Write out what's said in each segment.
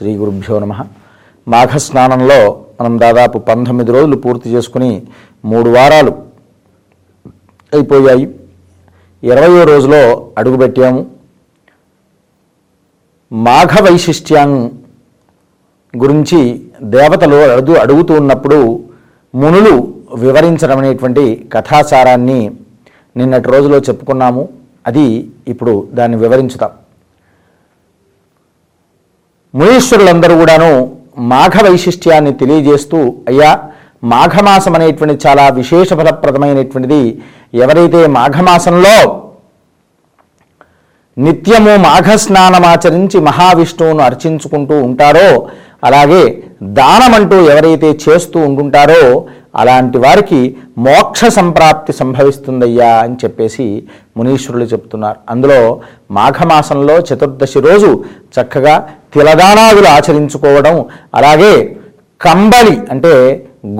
శ్రీ గురుభ్యో నమ. మాఘస్నానంలో మనం దాదాపు పంతొమ్మిది రోజులు పూర్తి చేసుకుని మూడు వారాలు అయిపోయాయి. ఇరవయో రోజులో అడుగుపెట్టాము మాఘ వైశిష్ట్యం గురించి దేవతలు అడుగు అడుగుతూ ఉన్నప్పుడు మునులు వివరించడం అనేటువంటి కథాసారాన్ని నిన్నటి రోజులో చెప్పుకున్నాము. అది ఇప్పుడు దాన్ని వివరించుతాం. మునీశ్వరులందరూ కూడాను మాఘ వైశిష్ట్యాన్ని తెలియజేస్తూ అయ్యా మాఘమాసం అనేటువంటి చాలా విశేష ఫలప్రదమైనటువంటిది. ఎవరైతే మాఘమాసంలో నిత్యము మాఘస్నానమాచరించి మహావిష్ణువును అర్చించుకుంటూ ఉంటారో అలాగే దానమంటూ ఎవరైతే చేస్తూ ఉంటుంటారో అలాంటి వారికి మోక్ష సంప్రాప్తి సంభవిస్తుందయ్యా అని చెప్పేసి మునీశ్వరులు చెప్తున్నారు. అందులో మాఘమాసంలో చతుర్దశి రోజు చక్కగా తిలదానాదులు ఆచరించుకోవడం అలాగే కంబలి అంటే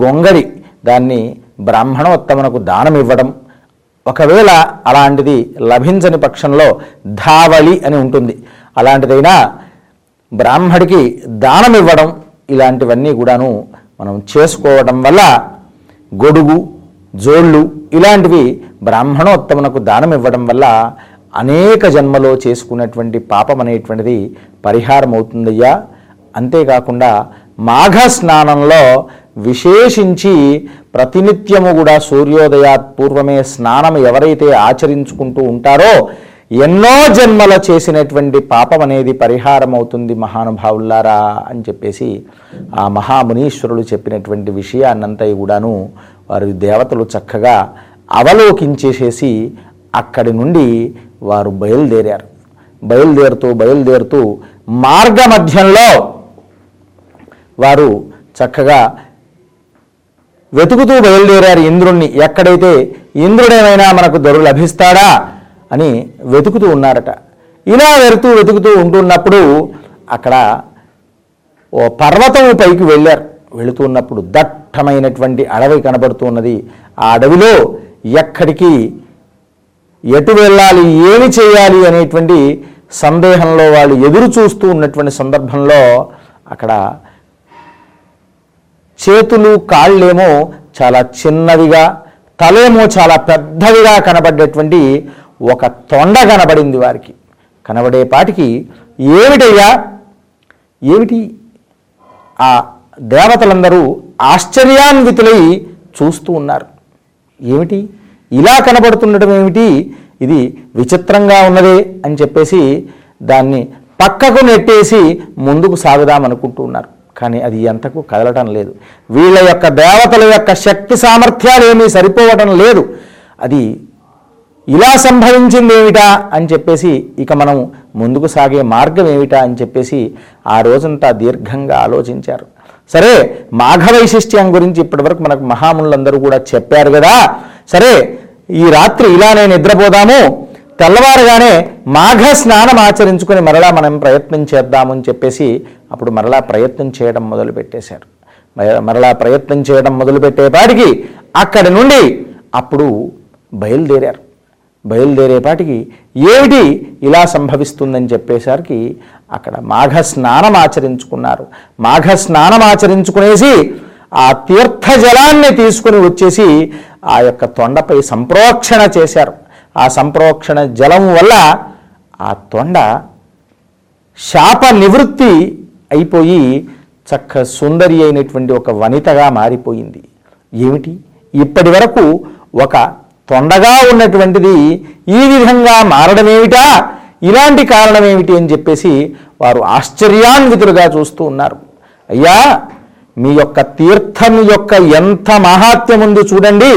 గొంగడి దాన్ని బ్రాహ్మణోత్తమునకు దానం ఇవ్వడం ఒకవేళ అలాంటిది లభించని పక్షంలో ధావళి అని ఉంటుంది. అలాంటిదైనా బ్రాహ్మడికి దానం ఇవ్వడం ఇలాంటివన్నీ కూడాను మనం చేసుకోవడం వల్ల గొడుగు జోళ్ళు ఇలాంటివి బ్రాహ్మణోత్తమునకు దానం ఇవ్వడం వల్ల అనేక జన్మలో చేసుకున్నటువంటి పాపం అనేటువంటిది పరిహారం అవుతుందయ్యా అంతేకాకుండా మాఘ స్నానంలో విశేషించి ప్రతినిత్యము కూడా సూర్యోదయాత్ పూర్వమే స్నానం ఎవరైతే ఆచరించుకుంటూ ఉంటారో ఎన్నో జన్మల చేసినటువంటి పాపం అనేది పరిహారం అవుతుంది మహానుభావులారా అని చెప్పేసి ఆ మహామునీశ్వరులు చెప్పినటువంటి విషయాన్నంతా కూడాను వారి దేవతలు చక్కగా అవలోకించేసేసి అక్కడి నుండి వారు బయలుదేరారు. బయలుదేరుతూ బయలుదేరుతూ మార్గ మధ్యంలో వారు చక్కగా వెతుకుతూ బయలుదేరారు ఇంద్రుణ్ణి. ఎక్కడైతే ఇంద్రుడేమైనా మనకు దొరు లభిస్తాడా అని వెతుకుతూ ఉన్నారట. ఇలా వెతుకుతూ వెతుకుతూ ఉంటున్నప్పుడు అక్కడ ఓ పర్వతం పైకి వెళ్ళారు. వెళుతున్నప్పుడు దట్టమైనటువంటి అడవి కనబడుతున్నది. ఆ అడవిలో ఎక్కడికి ఎటు వెళ్ళాలి ఏమి చేయాలి అనేటువంటి సందేహంలో వాళ్ళు ఎదురు చూస్తూ ఉన్నటువంటి సందర్భంలో అక్కడ చేతులు కాళ్ళేమో చాలా చిన్నవిగా తలేమో చాలా పెద్దవిగా కనబడేటువంటి ఒక తొండ కనబడింది వారికి. కనబడేపాటికి ఏమిటయ్యా? ఏమిటి? ఆ దేవతలందరూ ఆశ్చర్యాన్వితులై చూస్తూ ఉన్నారు. ఏమిటి? ఇలా కనబడుతుండటం ఏమిటి? ఇది విచిత్రంగా ఉన్నదే అని చెప్పేసి దాన్ని పక్కకు నెట్టేసి ముందుకు సాగుదాం అనుకుంటూ ఉన్నారు. కానీ అది ఎంతకు కదలటం లేదు. వీళ్ళ యొక్క దేవతల యొక్క శక్తి సామర్థ్యాలు ఏమీ సరిపోవటం లేదు. అది ఇలా సంభవించింది ఏమిటా అని చెప్పేసి ఇక మనం ముందుకు సాగే మార్గం ఏమిటా అని చెప్పేసి ఆ రోజంతా దీర్ఘంగా ఆలోచించారు. సరే మాఘ వైశిష్ట్యం గురించి ఇప్పటివరకు మనకు మహామునులందరూ కూడా చెప్పారు కదా. సరే ఈ రాత్రి ఇలానే నిద్రపోదాము. తెల్లవారుగానే మాఘ స్నానం ఆచరించుకొని మరలా మనం ప్రయత్నం చేద్దామని చెప్పేసి అప్పుడు మరలా ప్రయత్నం చేయడం మొదలు పెట్టేశారు. మరలా ప్రయత్నం చేయడం మొదలుపెట్టేపాటికి అక్కడి నుండి అప్పుడు బయలుదేరారు. బయలుదేరేపాటికి ఏమిటి ఇలా సంభవిస్తుందని చెప్పేసరికి అక్కడ మాఘ స్నానం ఆచరించుకున్నారు. మాఘ స్నానం ఆచరించుకునేసి ఆ తీర్థ జలాన్ని తీసుకుని వచ్చేసి ఆ యొక్క తొండపై సంప్రోక్షణ చేశారు. ఆ సంప్రోక్షణ జలం వల్ల ఆ తొండ శాప నివృత్తి అయిపోయి చక్క సుందరి అయినటువంటి ఒక వనితగా మారిపోయింది. ఏమిటి? ఇప్పటి వరకు ఒక తొండగా ఉన్నటువంటిది ఈ విధంగా మారడమేమిటా? ఇలాంటి కారణం ఏమిటి అని చెప్పేసి వారు ఆశ్చర్యాన్వితులుగా చూస్తూ ఉన్నారు. అయ్యా మీ యొక్క తీర్థం యొక్క ఎంత మహాత్యం ఉంది చూడండి.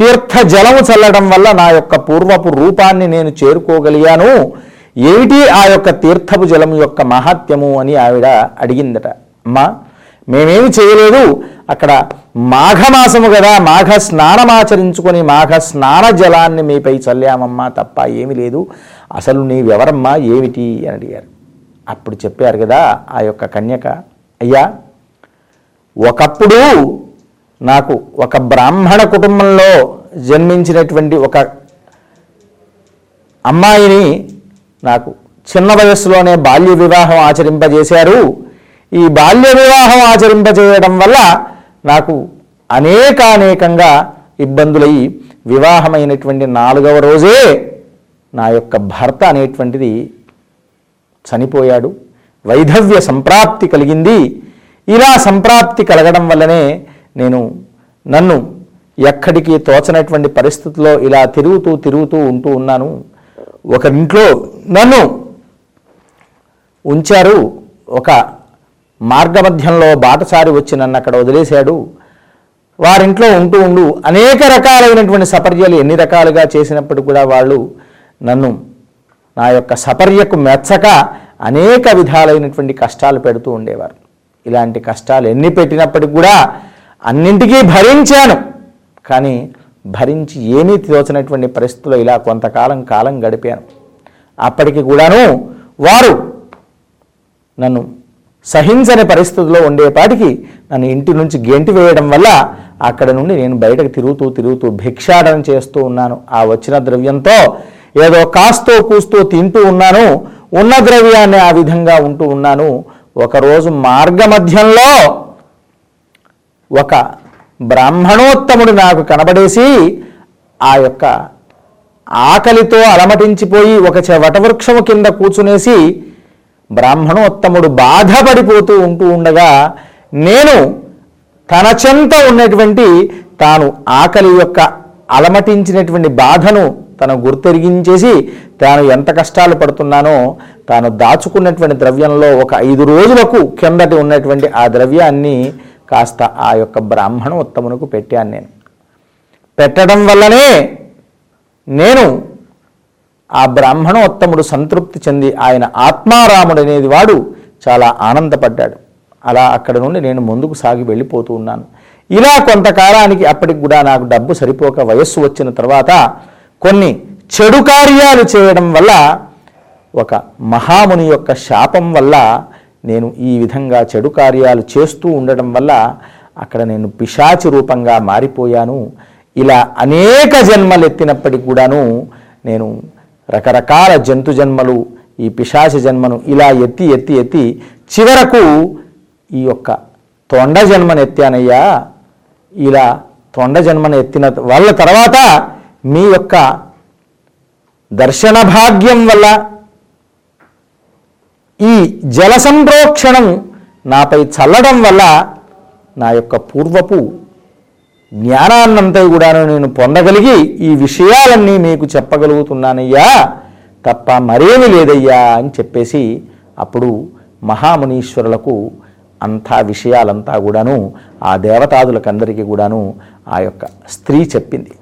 తీర్థ జలము చల్లడం వల్ల నా యొక్క పూర్వపు రూపాన్ని నేను చేరుకోగలిగాను. ఏమిటి ఆ యొక్క తీర్థపు జలము యొక్క మహాత్యము అని ఆవిడ అడిగిందట. అమ్మా మేమేమి చేయలేదు. అక్కడ మాఘమాసము కదా మాఘ స్నానమాచరించుకొని మాఘ స్నాన జలాన్ని మీపై చల్లామమ్మా తప్ప ఏమీ లేదు. అసలు నీ వివరమ్మా ఏమిటి? అని అడిగారు. అప్పుడు చెప్పారు కదా ఆ యొక్క కన్యక అయ్యా ఒకప్పుడు నాకు ఒక బ్రాహ్మణ కుటుంబంలో జన్మించినటువంటి ఒక అమ్మాయిని నాకు చిన్న వయస్సులోనే బాల్య వివాహం ఆచరింపజేశారు. ఈ బాల్య వివాహం ఆచరింపజేయడం వల్ల నాకు అనేకానేకంగా ఇబ్బందులయ్యి వివాహమైనటువంటి నాలుగవ రోజే నా యొక్క భర్త అనేటువంటిది చనిపోయాడు. వైధవ్య సంప్రాప్తి కలిగింది. ఇలా సంప్రాప్తి కలగడం వల్లనే నేను నన్ను ఎక్కడికి తోచనటువంటి పరిస్థితుల్లో ఇలా తిరుగుతూ తిరుగుతూ ఉంటూ ఉన్నాను. ఒకరింట్లో నన్ను ఉంచారు. ఒక మార్గమధ్యంలో బాటసారి వచ్చి నన్ను అక్కడ వదిలేశాడు. వారింట్లో ఉంటూ ఉండు అనేక రకాలైనటువంటి సపర్యలు ఎన్ని రకాలుగా చేసినప్పుడు కూడా వాళ్ళు నన్ను నా యొక్క సపర్యకు మెచ్చక అనేక విధాలైనటువంటి కష్టాలు పెడుతూ ఉండేవారు. ఇలాంటి కష్టాలు ఎన్ని పెట్టినప్పటికి కూడా అన్నింటికీ భరించాను. కానీ భరించి ఏమీ తోచినటువంటి పరిస్థితుల్లో ఇలా కొంతకాలం కాలం గడిపాను. అప్పటికి కూడాను వారు నన్ను సహించని పరిస్థితిలో ఉండేపాటికి నన్ను ఇంటి నుంచి గెంటి వేయడం వల్ల అక్కడ నుండి నేను బయటకు తిరుగుతూ తిరుగుతూ భిక్షాటన చేస్తూ ఉన్నాను. ఆ వచ్చిన ద్రవ్యంతో ఏదో కాస్తో కూస్తూ తింటూ ఉన్నాను ఉన్న ద్రవ్యాన్ని ఆ విధంగా ఉంటూ ఉన్నాను. ఒకరోజు మార్గమధ్యంలో ఒక బ్రాహ్మణోత్తముడు నాకు కనబడేసి ఆ యొక్క ఆకలితో అలమటించిపోయి ఒక వటవృక్షము కింద కూర్చునేసి బ్రాహ్మణోత్తముడు బాధపడిపోతూ ఉంటూ ఉండగా నేను తన చెంత ఉన్నటువంటి తాను ఆకలి యొక్క అలమటించినటువంటి బాధను తను గుర్తెరిగించేసి తాను ఎంత కష్టాలు పడుతున్నానో తాను దాచుకున్నటువంటి ద్రవ్యంలో ఒక ఐదు రోజులకు కిందటి ఉన్నటువంటి ఆ ద్రవ్యాన్ని కాస్త ఆ యొక్క బ్రాహ్మణ ఉత్తమునకు పెట్టాను నేను. పెట్టడం వల్లనే నేను ఆ బ్రాహ్మణోత్తముడు సంతృప్తి చెంది ఆయన ఆత్మారాముడు అనేది వాడు చాలా ఆనందపడ్డాడు. అలా అక్కడ నుండి నేను ముందుకు సాగి వెళ్ళిపోతూ ఉన్నాను. ఇలా కొంతకాలానికి అప్పటికి కూడా నాకు డబ్బు సరిపోక వయస్సు వచ్చిన తర్వాత కొన్ని చెడు కార్యాలు చేయడం వల్ల ఒక మహాముని యొక్క శాపం వల్ల నేను ఈ విధంగా చెడు కార్యాలు చేస్తూ ఉండడం వల్ల అక్కడ నేను పిశాచి రూపంగా మారిపోయాను. ఇలా అనేక జన్మలు ఎత్తినప్పటికి కూడాను నేను రకరకాల జంతు జన్మలు ఈ పిశాచ జన్మను ఇలా ఎత్తి ఎత్తి ఎత్తి చివరకు ఈ యొక్క తొండ జన్మను ఎత్తానయ్యా. ఇలా తొండ జన్మను ఎత్తిన వాళ్ళ తర్వాత మీ యొక్క దర్శన భాగ్యం వల్ల ఈ జల సంప్రోక్షణం నాపై చల్లడం వల్ల నా యొక్క పూర్వపు జ్ఞానాన్నంతా కూడాను నేను పొందగలిగి ఈ విషయాలన్నీ మీకు చెప్పగలుగుతున్నానయ్యా. తప్ప మరేమి లేదయ్యా అని చెప్పేసి అప్పుడు మహామునీశ్వరులకు అంతా విషయాలంతా కూడాను ఆ దేవతాదులకందరికీ కూడాను ఆ యొక్క స్త్రీ చెప్పింది.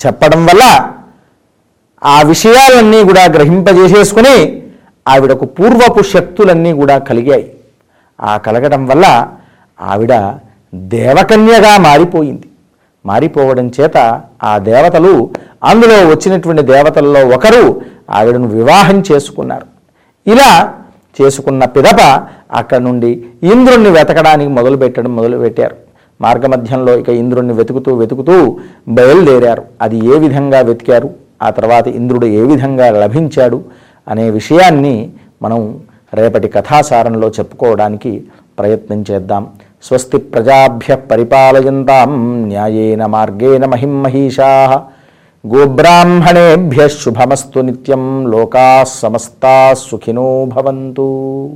చెప్పడం వల్ల ఆ విషయాలన్నీ కూడా గ్రహింపజేసేసుకుని ఆవిడకు పూర్వపు శక్తులన్నీ కూడా కలిగాయి. ఆ కలగడం వల్ల ఆవిడ దేవకన్యగా మారిపోయింది. మారిపోవడం చేత ఆ దేవతలు అందులో వచ్చినటువంటి దేవతల్లో ఒకరు ఆవిడను వివాహం చేసుకున్నారు. ఇలా చేసుకున్న పిదప అక్కడ నుండి ఇంద్రుణ్ణి వెతకడానికి మొదలుపెట్టడం మొదలుపెట్టారు. మార్గమధ్యంలో ఇక ఇంద్రుణ్ణి వెతుకుతూ వెతుకుతూ బయలుదేరారు. అది ఏ విధంగా వెతికారు? ఆ తర్వాత ఇంద్రుడు ఏ విధంగా లభించాడు? అనే విషయాన్ని మనం రేపటి కథాసారంలో చెప్పుకోవడానికి ప్రయత్నం చేద్దాం. స్వస్తి ప్రజాభ్య పరిపాలయంతాం న్యాయేన మార్గేణ మహిమహీషా గోబ్రాహ్మణేభ్య శుభమస్తు నిత్యం. లోకా సమస్తా సుఖినో భవంతు.